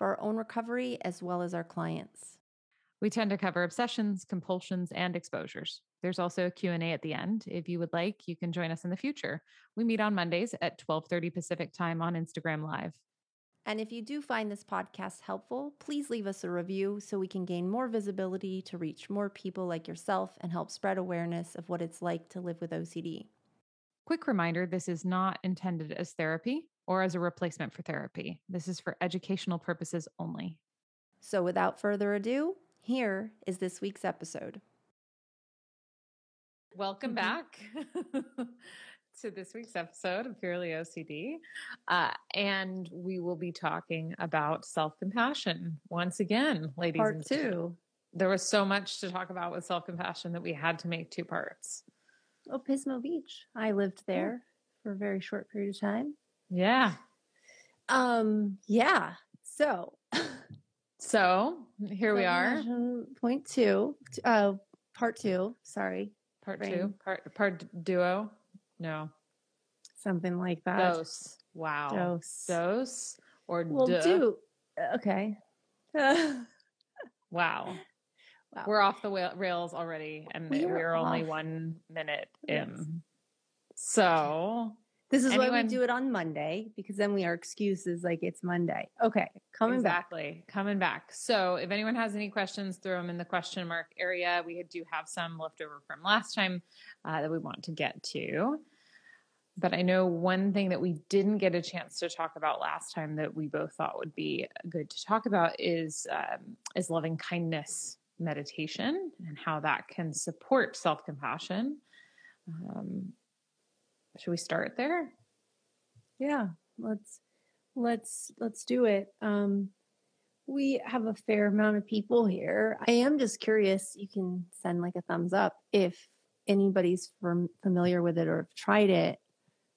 for our own recovery as well as our clients. We tend to cover obsessions, compulsions, and exposures. There's also a Q&A at the end. If you would like, you can join us in the future. We meet on Mondays at 12:30 Pacific Time on Instagram Live. And if you do find this podcast helpful, please leave us a review so we can gain more visibility to reach more people like yourself and help spread awareness of what it's like to live with OCD. Quick reminder this is not intended as therapy or as a replacement for therapy. This is for educational purposes only. So, without further ado, here is this week's episode. Welcome back to this week's episode of Purely OCD. Uh, and we will be talking about self compassion once again, ladies. Part and two. There was so much to talk about with self compassion that we had to make two parts. Oh, Pismo Beach. I lived there for a very short period of time. Yeah. Um, yeah. So, So here we are, Point two, uh, part two. Sorry, part two, part part duo. No, something like that. dose. Wow, Dose. dose or Well, duh. do okay. wow. Wow, we're off the rails already, and We we're only off. one minute Yes. in. So This is why we do it on Monday because then we are excuses like it's Monday. Okay, coming back. exactly coming back. So if anyone has any questions, throw them in the question mark area. We do have some left over from last time uh, that we want to get to. But I know one thing that we didn't get a chance to talk about last time that we both thought would be good to talk about is um, is loving kindness meditation and how that can support self compassion. Um, should we start there? Yeah, let's let's let's do it. Um we have a fair amount of people here. I am just curious, you can send like a thumbs up if anybody's fam- familiar with it or have tried it.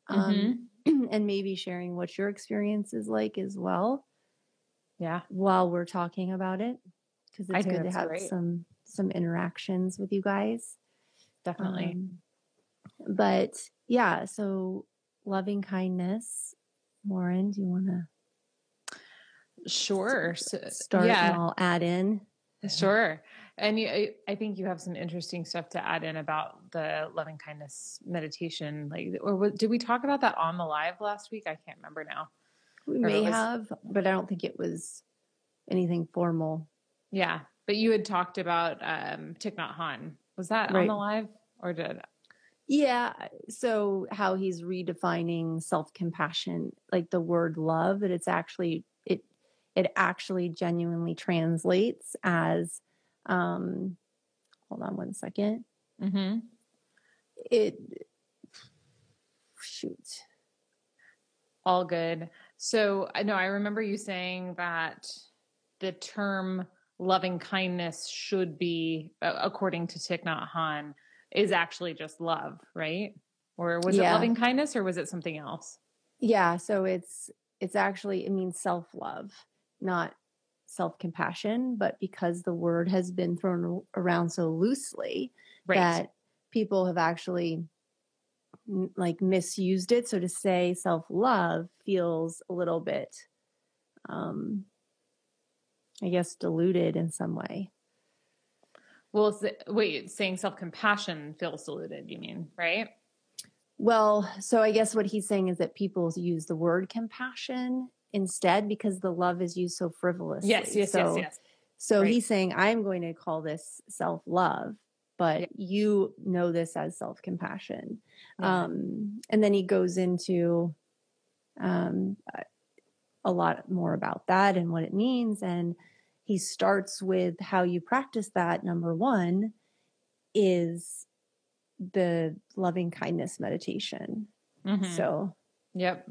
Um and maybe sharing what your experience is like as well Yeah, while we're talking about it because it's think good to have great. some some interactions with you guys. definitely. Um, but yeah, so loving kindness. Lauren, do you want to sure. So, start yeah. and I'll add in? Sure. And you, I- think you have some interesting stuff to add in about the loving kindness meditation. Like, or did we talk about that on the live last week? I can't remember now. We may was- have, but I don't think it was anything formal. Yeah. But you had talked about um, Thich Nhat Hanh. Was that on the live or did Yeah. So how he's redefining self-compassion, like the word love, that it's actually it it actually genuinely translates as um hold on one second. mm-hmm. It shoot. all good? So I know I remember you saying that the term loving kindness should be, according to Thich Nhat Hanh, is actually just love, right? Or was it loving kindness or was it something else? Yeah, so it's it's actually it means self-love, not self-compassion, but because the word has been thrown around so loosely Right. that people have actually like misused it. So to say self-love feels a little bit um I guess diluted in some way. Well, wait, saying self compassion feels diluted, you mean, right? Well, so I guess what he's saying is that people use the word compassion instead because the love is used so frivolously. Yes, yes, so, yes, yes. So Right. he's saying, I'm going to call this self love, but Yeah. you know this as self compassion. Yeah. Um, and then he goes into um, a lot more about that and what it means. And he starts with how you practice that. Number one is the loving kindness meditation. Mhm. So, Yep.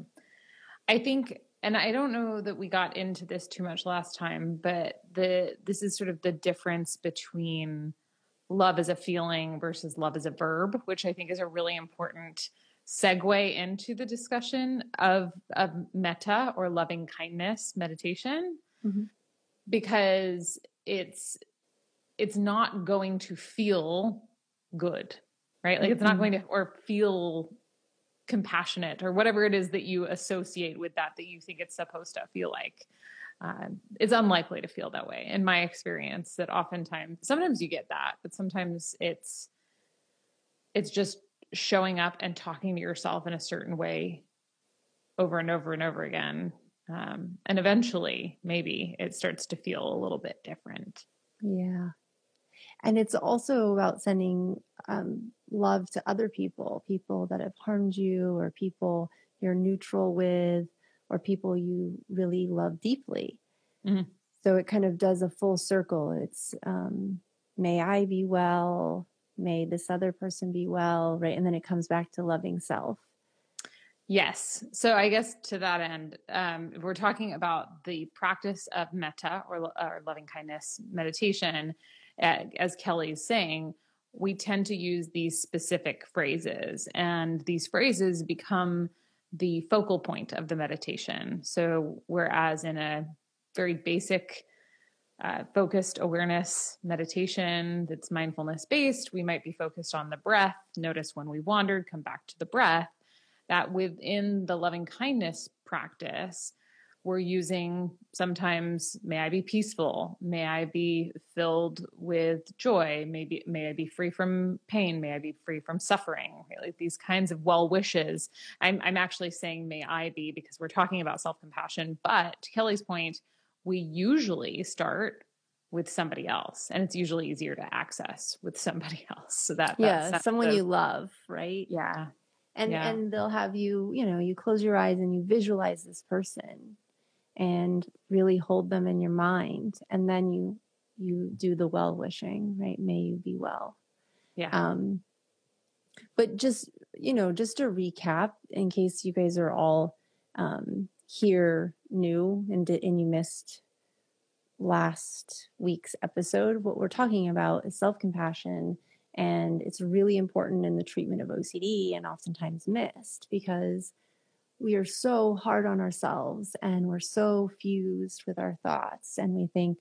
I think and I don't know that we got into this too much last time, but the this is sort of the difference between love as a feeling versus love as a verb, which I think is a really important segue into the discussion of of metta or loving kindness meditation mm-hmm. Because it's it's not going to feel good right? Like it's not going to mm-hmm. or feel compassionate or whatever it is that you associate with that that you think it's supposed to feel like. Uh, it's unlikely to feel that way in my experience that oftentimes sometimes you get that but sometimes it's it's just showing up and talking to yourself in a certain way over and over and over again um, and eventually maybe it starts to feel a little bit different. Yeah. And it's also about sending um, love to other people people that have harmed you or people you're neutral with or people you really love deeply. Mm-hmm. so it kind of does a full circle. It's um, may i be well? May this other person be well? Right? And then it comes back to loving self yes. So i guess to that end um, we're talking about the practice of metta or, or loving kindness meditation as kelly's saying we tend to use these specific phrases and these phrases become the focal point of the meditation. So whereas in a very basic uh, focused awareness meditation that's mindfulness based, we might be focused on the breath, notice when we wandered, come back to the breath. That within the loving kindness practice, we're using sometimes may i be peaceful? May i be filled with joy? Maybe may i be free from pain? May i be free from suffering? Right? like these kinds of well wishes. I'm, I'm actually saying may i be? because we're talking about self-compassion. But to kelly's point we usually start with somebody else and it's usually easier to access with somebody else. So that yeah someone of, you love right? Yeah and yeah. and they'll have you you know you close your eyes and you visualize this person and really hold them in your mind and then you you do the well wishing right may you be well yeah um but just you know just to recap in case you guys are all um here new and did, and you missed last week's episode, what we're talking about is self compassion. And it's really important in the treatment of OCD and oftentimes missed because we are so hard on ourselves and we're so fused with our thoughts. And we think,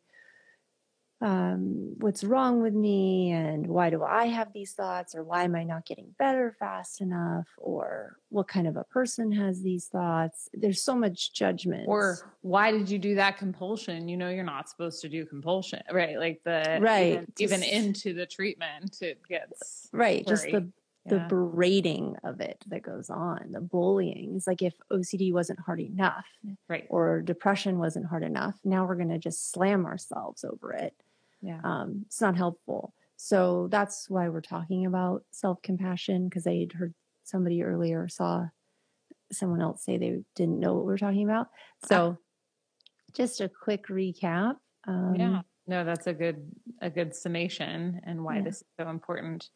um, what's wrong with me and why do I have these thoughts or why am I not getting better fast enough or what kind of a person has these thoughts. There's so much judgment. Or why did you do that compulsion? You know, you're not supposed to do compulsion, right? Like the, right. Even, even into the treatment, it gets, right. Just the, the yeah. berating of it that goes on, the bullying. It's like if OCD wasn't hard enough, right, or depression wasn't hard enough, now we're going to just slam ourselves over it yeah. um, it's not helpful. So that's why we're talking about self-compassion because i had heard somebody earlier saw someone else say they didn't know what we are talking about. So just a quick recap um, yeah. No that's a good a good summation and why yeah. this is so important.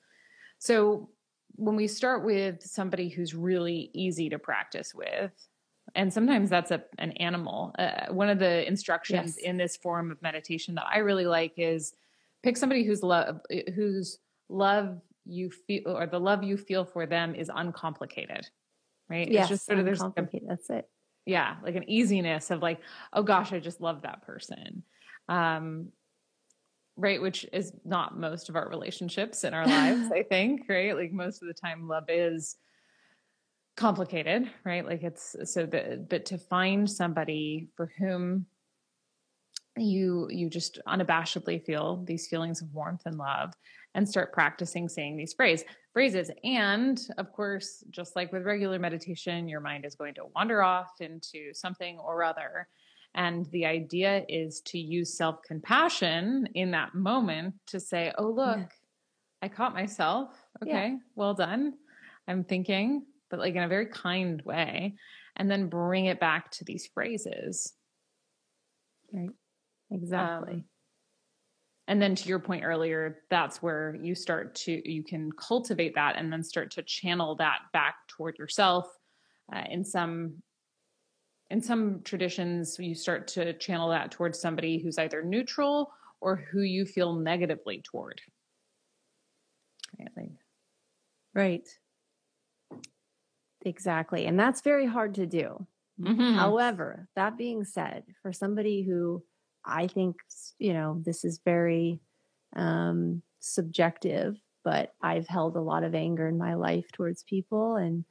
So when we start with somebody who's really easy to practice with and sometimes that's a, an animal. Uh, one of the instructions yes. in this form of meditation that I really like is pick somebody whose love, whose love you feel, or the love you feel for them is uncomplicated, right? Yes, it's just sort of there's a, that's it. Yeah, like an easiness of like, oh gosh, I just love that person. Um, right which is not most of our relationships in our lives i think right like most of the time love is complicated, right? Like it's so that, but to find somebody for whom you you just unabashedly feel these feelings of warmth and love and start practicing saying these phrase phrases and of course just like with regular meditation your mind is going to wander off into something or other and the idea is to use self-compassion in that moment to say oh look yeah. i caught myself okay yeah. well done i'm thinking but like in a very kind way, and then bring it back to these phrases. Right. Exactly. Um, and then to your point earlier, that's where you start to, you can cultivate that and then start to channel that back toward yourself uh, in some in some traditions, you start to channel that towards somebody who's either neutral or who you feel negatively toward. Right. Right. Exactly. And that's very hard to do. Mm-hmm. However, that being said, for somebody who I think, you know, this is very um, subjective, but I've held a lot of anger in my life towards people. And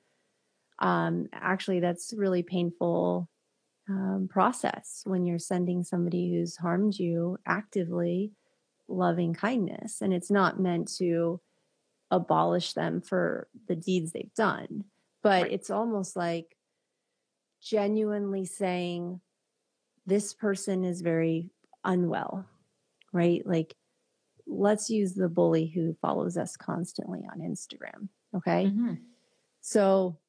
um, actually, that's really painful um, process when you're sending somebody who's harmed you actively loving kindness. And it's not meant to abolish them for the deeds they've done, but right. it's almost like genuinely saying, this person is very unwell, right? Like, let's use the bully who follows us constantly on Instagram. Okay. Mm-hmm. So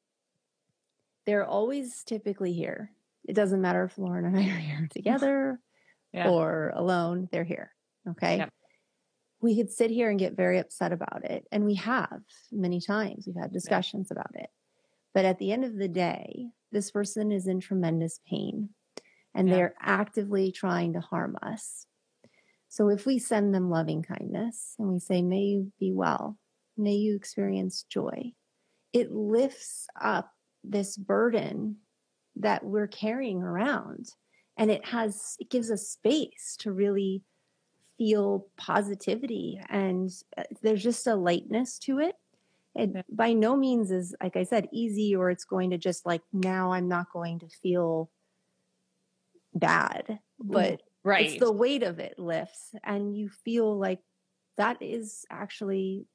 they're always typically here. It doesn't matter if Lauren and I are here together yeah. or alone, they're here. Okay. Yep. We could sit here and get very upset about it. And we have many times. We've had discussions yeah. about it. But at the end of the day, this person is in tremendous pain and yeah. they're actively trying to harm us. So if we send them loving kindness and we say, May you be well, may you experience joy, it lifts up this burden that we're carrying around. And it has, it gives us space to really feel positivity. And uh, there's just a lightness to it. It yeah. by no means is, like I said, easy or it's going to just like, now I'm not going to feel bad. But right. it's the weight of it lifts and you feel like that is actually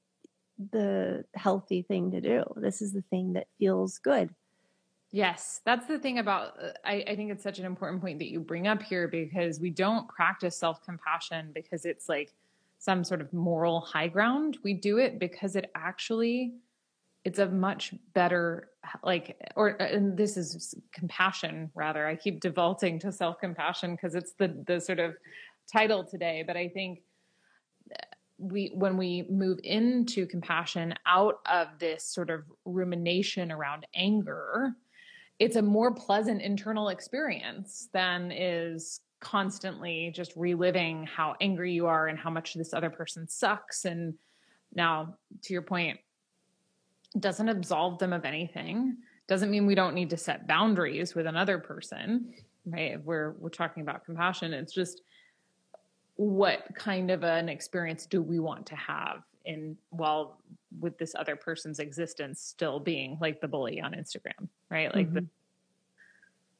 the healthy thing to do. This is the thing that feels good. Yes, that's the thing about, uh, I, I, think it's such an important point that you bring up here because we don't practice self compassion because it's like some sort of moral high ground. We do it because it actually, it's a much better, like, or, and this is compassion rather. I keep defaulting to self compassion because it's the, the sort of title today, but I think we when we move into compassion out of this sort of rumination around anger it's a more pleasant internal experience than is constantly just reliving how angry you are and how much this other person sucks and now to your point doesn't absolve them of anything doesn't mean we don't need to set boundaries with another person right if we're we're talking about compassion it's just what kind of an experience do we want to have in while with this other person's existence still being like the bully on Instagram, right? Like mm-hmm. the,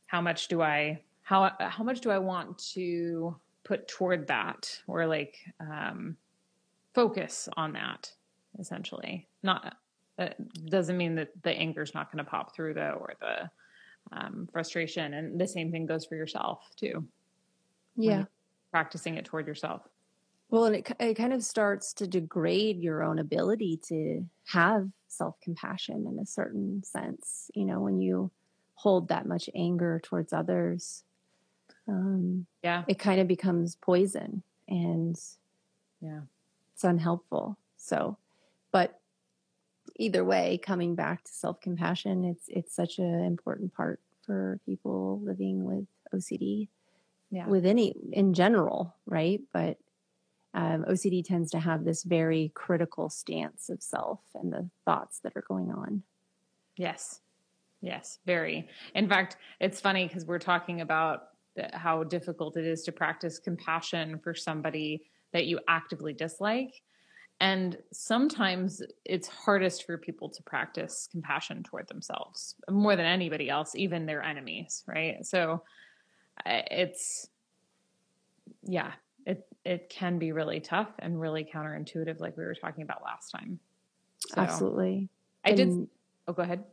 how much do I how how much do I want to put toward that or like um focus on that essentially. Not that doesn't mean that the anger's not going to pop through though or the um, frustration and the same thing goes for yourself too. Yeah. Practicing it toward yourself. Well, and it, it kind of starts to degrade your own ability to have self compassion in a certain sense. You know, when you hold that much anger towards others, um, yeah, it kind of becomes poison and yeah, it's unhelpful. So, but either way, coming back to self compassion, it's it's such an important part for people living with OCD. Yeah. With any in general, right? But um, OCD tends to have this very critical stance of self and the thoughts that are going on. Yes. Yes, very. In fact, it's funny because we're talking about how difficult it is to practice compassion for somebody that you actively dislike. And sometimes it's hardest for people to practice compassion toward themselves more than anybody else, even their enemies, right? So it's, yeah, it it can be really tough and really counterintuitive, like we were talking about last time. So Absolutely. I and did. Oh, go ahead.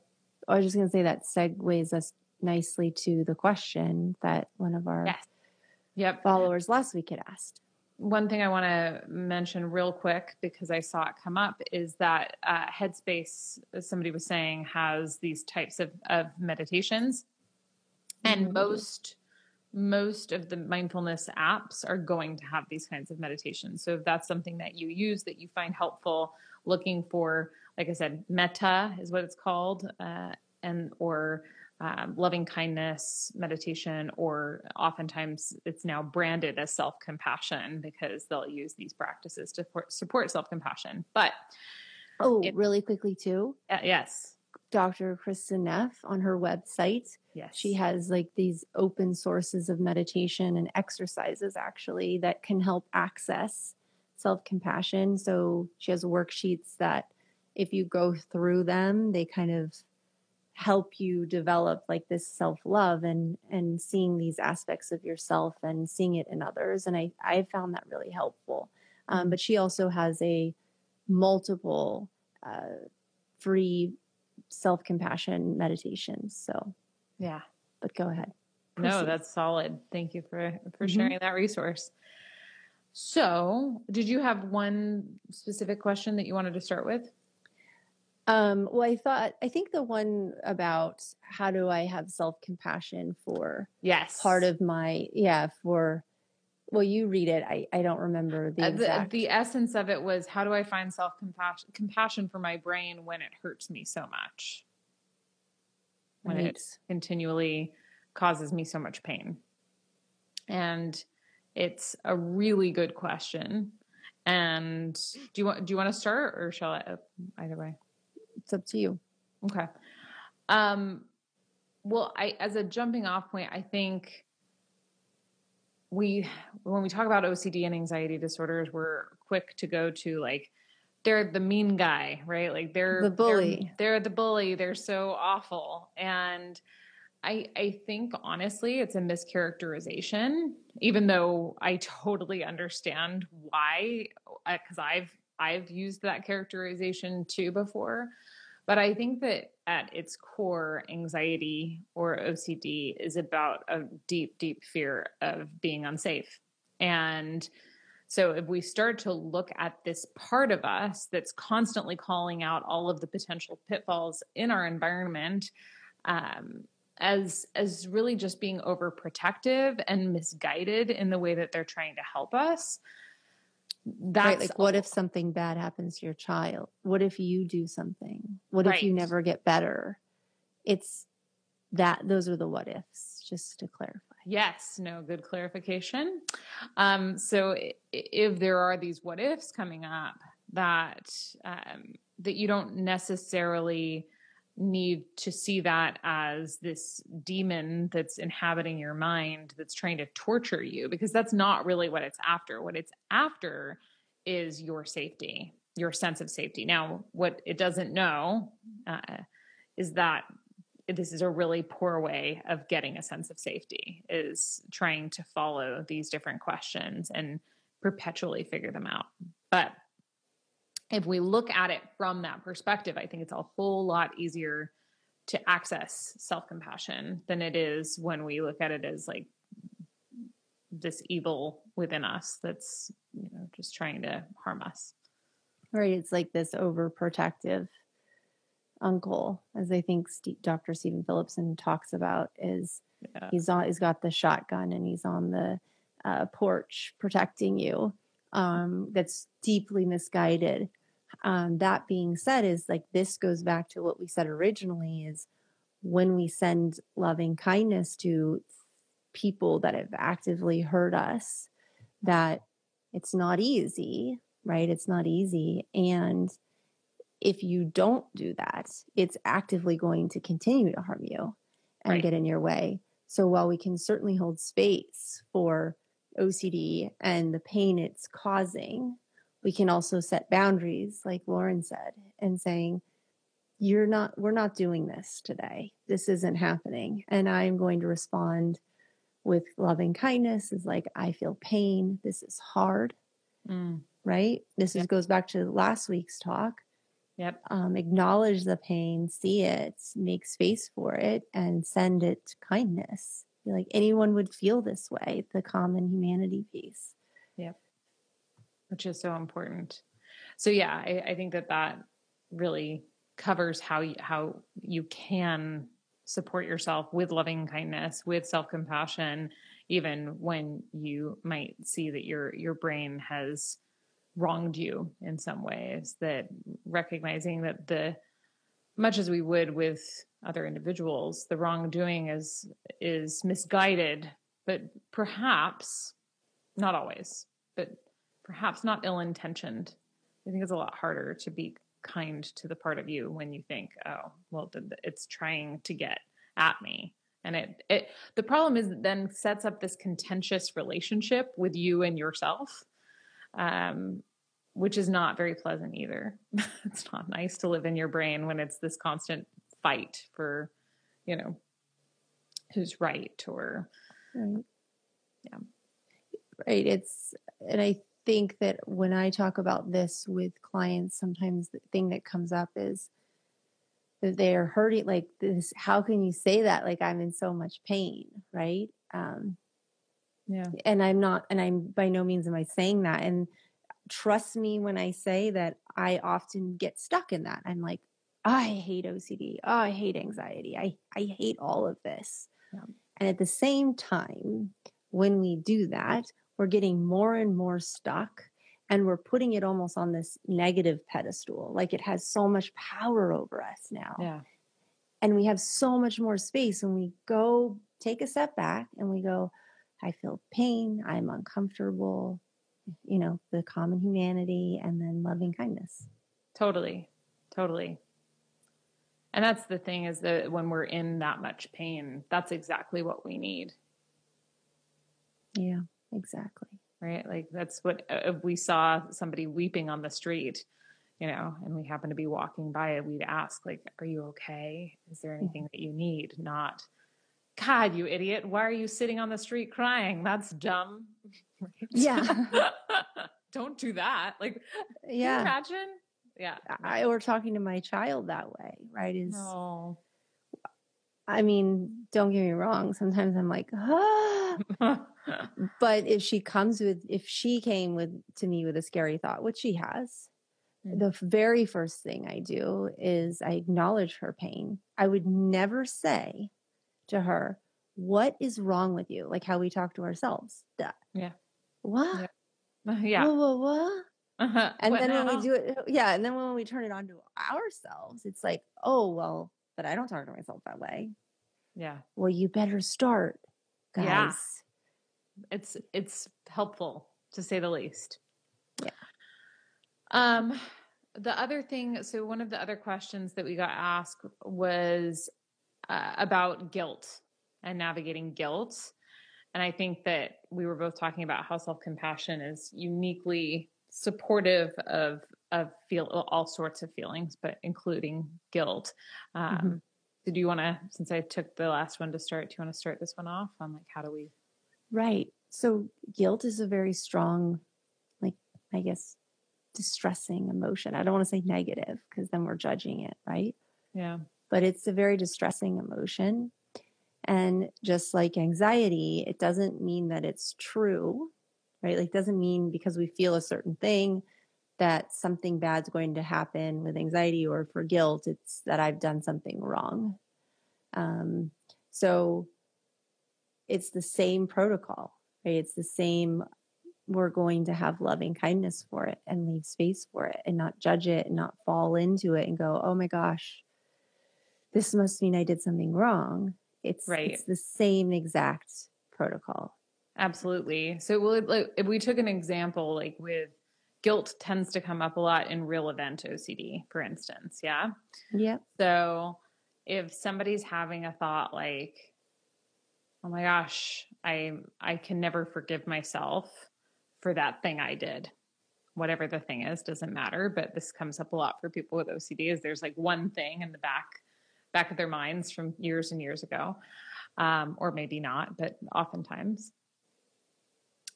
I was just going to say that segues us nicely to the question that one of our yes. yep. followers last week had asked. One thing I want to mention real quick because I saw it come up is that uh, Headspace, as somebody was saying, has these types of, of meditations. And mm-hmm. most most of the mindfulness apps are going to have these kinds of meditations. So if that's something that you use that you find helpful, looking for, like I said, metta is what it's called, uh, and or um, loving kindness meditation, or oftentimes it's now branded as self compassion because they'll use these practices to support self compassion. But oh, it, really quickly too. Uh, yes, Dr. Kristin Neff on her website. Yes. She has like these open sources of meditation and exercises actually that can help access self compassion. So she has worksheets that if you go through them, they kind of help you develop like this self love and and seeing these aspects of yourself and seeing it in others. And i i found that really helpful. Um, but she also has a multiple uh, free self compassion meditations so yeah. but go ahead. Proceed. no that's solid. Thank you for for mm-hmm. sharing that resource. So did you have one specific question that you wanted to start with um, well, I thought, I think the one about how do I have self compassion for yes part of my, yeah, for, well, you read it. I, I don't remember the, uh, the, the essence of it was how do I find self compassion compassion for my brain when it hurts me so much, when right. it continually causes me so much pain, and it's a really good question. And do you want do you want to start or shall I? Uh, either way it's up to you. Okay. Um, well, I, as a jumping off point, I think we, when we talk about OCD and anxiety disorders, we're quick to go to like, they're the mean guy, right? Like they're the bully. They're, they're the bully. They're so awful. And I, I think honestly, it's a mischaracterization, even though I totally understand why, because uh, I've, I've used that characterization too before. But I think that at its core, anxiety or OCD is about a deep, deep fear of being unsafe. And so if we start to look at this part of us that's constantly calling out all of the potential pitfalls in our environment, um, as as really just being overprotective and misguided in the way that they're trying to help us that's right, like what if something bad happens to your child? What if you do something? What right. if you never get better? It's that those are the what ifs just to clarify. Yes no good clarification. Um, so if there are these what ifs coming up that um, that you don't necessarily need to see that as this demon that's inhabiting your mind that's trying to torture you because that's not really what it's after. What it's after is your safety, your sense of safety. Now, what it doesn't know uh, is that this is a really poor way of getting a sense of safety is trying to follow these different questions and perpetually figure them out. But if we look at it from that perspective, I think it's a whole lot easier to access self compassion than it is when we look at it as like this evil within us that's you know just trying to harm us. Right. It's like this overprotective uncle, as I think Dr. Steven Phillipson talks about, is yeah. he's on he's got the shotgun and he's on the uh, porch protecting you. Um, that's deeply misguided um, that being said is like this goes back to what we said originally is when we send loving kindness to people that have actively hurt us that it's not easy right? It's not easy. And if you don't do that it's actively going to continue to harm you and right. get in your way. So while we can certainly hold space for ocd and the pain it's causing we can also set boundaries like lauren said and saying you're not we're not doing this today. This isn't happening. And i'm going to respond with loving kindness is like i feel pain. This is hard. Mm. right? This yep. is, goes back to last week's talk. Yep. Um, acknowledge the pain see it make space for it and send it kindness. Like anyone would feel this way the common humanity piece which is so important. So yeah, I, I think that that really covers how you, how you can support yourself with loving kindness, with self compassion, even when you might see that your your brain has wronged you in some ways. That recognizing that the much as we would with other individuals. The wrongdoing is is misguided, but perhaps not always, but perhaps not ill intentioned. I think it's a lot harder to be kind to the part of you when you think, oh, well, it's trying to get at me. And it, it the problem is it then sets up this contentious relationship with you and yourself, um, which is not very pleasant either. it's not nice to live in your brain when it's this constant fight for, you know, who's right or right. yeah. Right. It's and I think that when I talk about this with clients, sometimes the thing that comes up is that they are hurting like this how can you say that? Like i'm in so much pain right? Um yeah. and i'm not and i'm by no means am i saying that. And trust me when i say that i often get stuck in that. I'm like i hate ocd oh i hate anxiety. I i hate all of this. Yeah. and at the same time when we do that we're getting more and more stuck and we're putting it almost on this negative pedestal like it has so much power over us now. Yeah. And we have so much more space and we go take a step back and we go i feel pain i'm uncomfortable you know the common humanity and then loving kindness. Totally totally. And that's the thing is that when we're in that much pain that's exactly what we need. Yeah exactly right? Like that's what uh, if we saw somebody weeping on the street, you know, and we happen to be walking by it, we'd ask like, "Are you okay? Is there anything that you need?" Not, "God, you idiot! Why are you sitting on the street crying? That's dumb." Yeah. Don't do that. Like, yeah. imagine? Yeah. I or talking to my child that way, right? Is no. I mean, don't get me wrong. Sometimes I'm like, ah. but if she comes with, if she came with to me with a scary thought, which she has, mm-hmm. the very first thing I do is I acknowledge her pain. I would never say to her, "What is wrong with you?" Like how we talk to ourselves. Yeah. What? Yeah. Uh, yeah. Uh-huh. And what then now? when we do it, yeah, and then when we turn it on to ourselves, it's like, oh well, but I don't talk to myself that way. Yeah. Well, you better start, guys. Yeah. It's it's helpful to say the least. Yeah. Um the other thing, so one of the other questions that we got asked was uh, about guilt and navigating guilt. And I think that we were both talking about how self-compassion is uniquely supportive of of feel all sorts of feelings, but including guilt. Um, mm-hmm. So do you want to, since I took the last one to start, do you want to start this one off on like how do we? Right. So guilt is a very strong, like I guess, distressing emotion. I don't want to say negative because then we're judging it, right? Yeah. But it's a very distressing emotion. And just like anxiety, it doesn't mean that it's true, right? Like, doesn't mean because we feel a certain thing that something bad's going to happen with anxiety or for guilt. It's that I've done something wrong. Um, so it's the same protocol, right? It's the same. We're going to have loving kindness for it and leave space for it and not judge it and not fall into it and go, oh my gosh, this must mean I did something wrong. It's right. It's the same exact protocol. Absolutely. So, well, like, if we took an example, like with guilt tends to come up a lot in real event OCD, for instance. Yeah. Yeah. So if somebody's having a thought like, oh my gosh, I I can never forgive myself for that thing I did. Whatever the thing is, doesn't matter. But this comes up a lot for people with OCD is there's like one thing in the back back of their minds from years and years ago. Um, or maybe not, but oftentimes.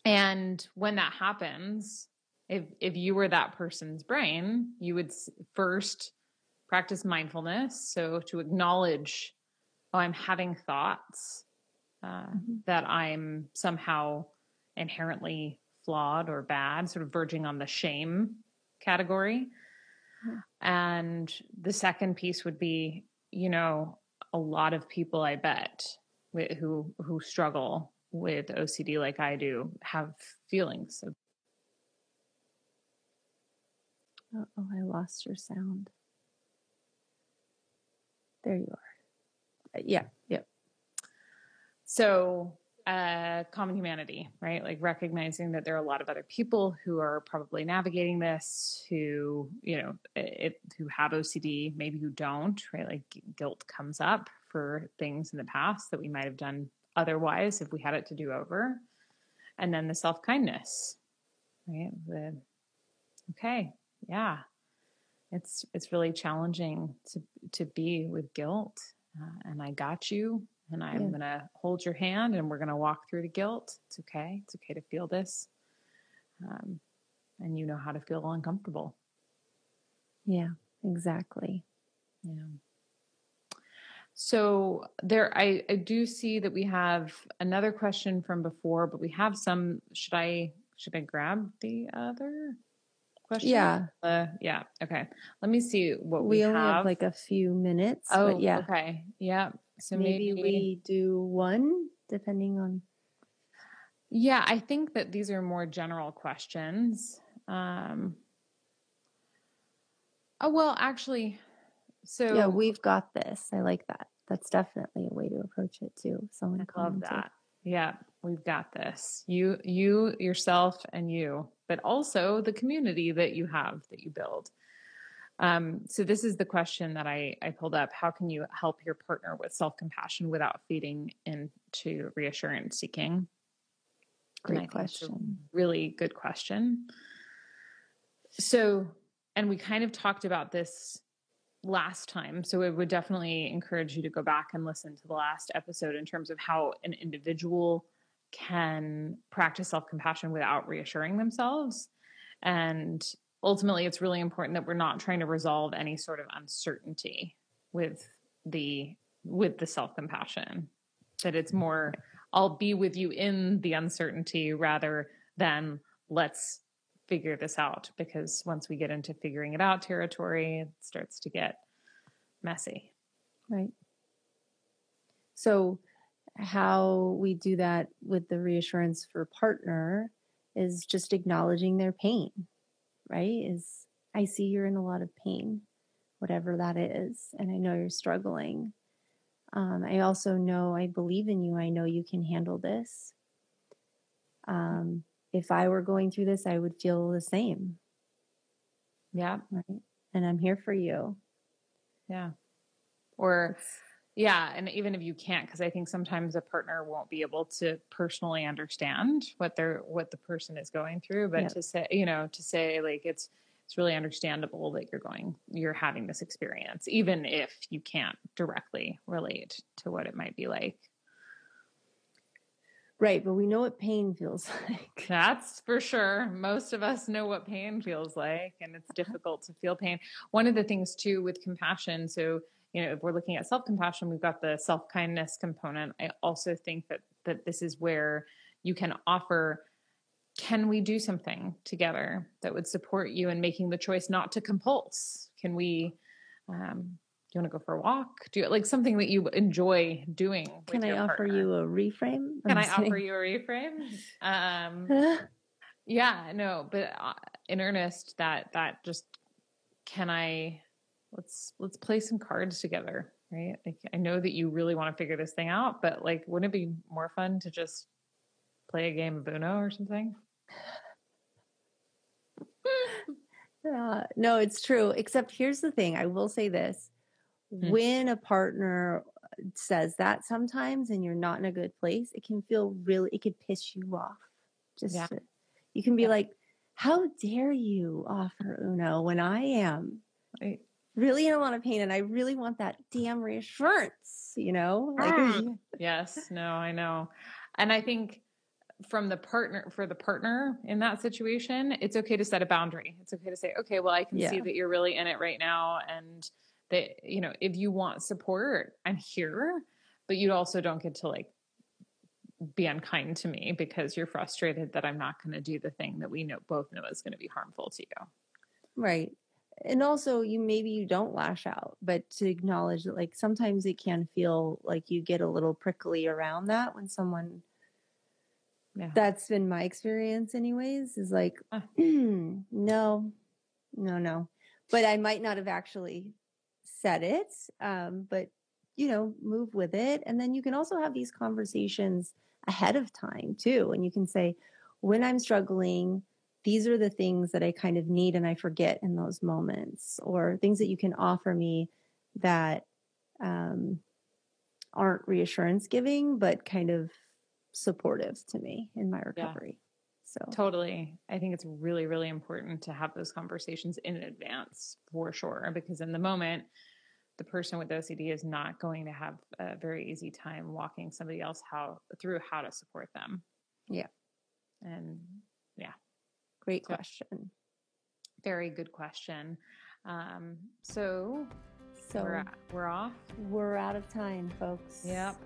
And when that happens, if if you were that person's brain you would first practice mindfulness so to acknowledge oh i'm having thoughts uh, mm-hmm. that i'm somehow inherently flawed or bad sort of verging on the shame category mm-hmm. and the second piece would be you know a lot of people i bet who who struggle with ocd like i do have feelings of Oh, I lost your sound. There you are. yeah, yeah. So, uh, common humanity, right? Like recognizing that there are a lot of other people who are probably navigating this, who you know, it, who have OCD, maybe who don't, right? Like guilt comes up for things in the past that we might have done otherwise if we had it to do over, and then the self kindness, right? The okay, yeah, it's it's really challenging to to be with guilt, uh, and I got you and I'm yeah. going to hold your hand and we're going to walk through the guilt. It's okay. It's okay to feel this. Um, and you know how to feel uncomfortable. Yeah, exactly. Yeah. So there, I, I do see that we have another question from before, but we have some. Should I should I grab the other question? Yeah. Uh, yeah. Okay. Let me see what we, we only have. have like a few minutes. Oh, yeah. Okay. Yeah. So maybe, maybe we do one depending on. Yeah, I think that these are more general questions. Um, oh, well, actually, so. Yeah, we've got this. I like that. That's definitely a way to approach it too. Someone I love that. Yeah, we've got this. You, you yourself, and you, but also the community that you have that you build. Um, so this is the question that I, I pulled up. How can you help your partner with self-compassion without feeding into reassurance seeking? Great question. really good question. So, and we kind of talked about this last time. So, I would definitely encourage you to go back and listen to the last episode in terms of how an individual can practice self compassion without reassuring themselves. And ultimately it's really important that we're not trying to resolve any sort of uncertainty with the with the self-compassion. That it's more i'll be with you in the uncertainty rather than let's figure this out. Because once we get into figuring it out territory it starts to get messy. Right. So how we do that with the reassurance for partner is just acknowledging their pain right? Is I see you're in a lot of pain, whatever that is, and I know you're struggling. Um, I also know I believe in you. I know you can handle this. Um, if I were going through this, I would feel the same. Yeah. Right. And I'm here for you. Yeah. Or, yeah. And even if you can't, because I think sometimes a partner won't be able to personally understand what they're, what the person is going through. But to say, you know, to say like it's, it's really understandable that you're going, you're having this experience, even if you can't directly relate to what it might be like. Right, but we know what pain feels like. That's for sure. Most of us know what pain feels like, and it's uh-huh. difficult to feel pain. One of the things, too, with compassion, so you know, if we're looking at self compassion, we've got the self kindness component. I also think that that this is where you can offer. Can we do something together that would support you in making the choice not to compulse? Can we? Um, do you want to go for a walk? Do you like something that you enjoy doing? Can I offer partner? you a reframe? Can I offer you a reframe? Um, yeah, no, but uh, in earnest, that that just can I let's let's play some cards together right like i know that you really want to figure this thing out but like wouldn't it be more fun to just play a game of uno or something uh, no it's true except here's the thing i will say this hmm. when a partner says that sometimes and you're not in a good place it can feel really it could piss you off just yeah. to, you can be yeah. like how dare you offer uno when i am right really in a lot of pain and I really want that damn reassurance, you know? Like, mm. yes, no, I know. And I think from the partner for the partner in that situation, it's okay to set a boundary. It's okay to say, okay, well, I can yeah. see that you're really in it right now. And that, you know, if you want support, I'm here, but you also don't get to like be unkind to me because you're frustrated that I'm not going to do the thing that we know both know is going to be harmful to you. Right and also you maybe you don't lash out but to acknowledge that like sometimes it can feel like you get a little prickly around that when someone yeah. that's been my experience anyways is like uh. no no no but i might not have actually said it um, but you know, move with it. And then you can also have these conversations ahead of time too. And you can say, when I'm struggling, these are the things that I kind of need and I forget in those moments, or things that you can offer me that um, aren't reassurance giving, but kind of supportive to me in my recovery. Yeah, so totally. I think it's really, really important to have those conversations in advance for sure, because in the moment, the person with OCD is not going to have a very easy time walking somebody else how through how to support them. Yeah. And yeah. Great question. Very good question. Um, so so we're, we're off. We're out of time, folks. Yep.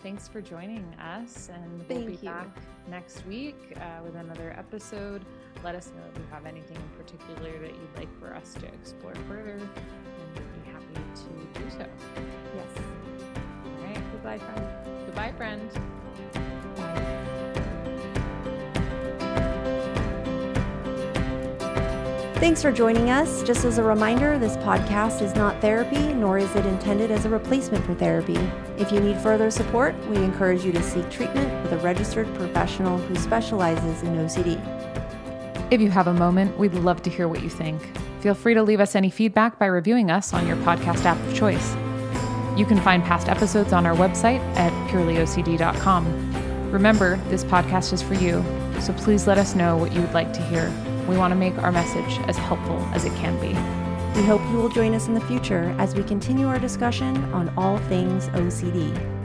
Thanks for joining us, and Thank we'll be you. back next week uh, with another episode. Let us know if you have anything in particular that you'd like for us to explore further, and we'd be happy to do so. Yes. All right. Goodbye, friend. Goodbye, friend. Thanks for joining us. Just as a reminder, this podcast is not therapy, nor is it intended as a replacement for therapy. If you need further support, we encourage you to seek treatment with a registered professional who specializes in OCD. If you have a moment, we'd love to hear what you think. Feel free to leave us any feedback by reviewing us on your podcast app of choice. You can find past episodes on our website at purelyocd.com. Remember, this podcast is for you, so please let us know what you would like to hear. We want to make our message as helpful as it can be. We hope you will join us in the future as we continue our discussion on all things OCD.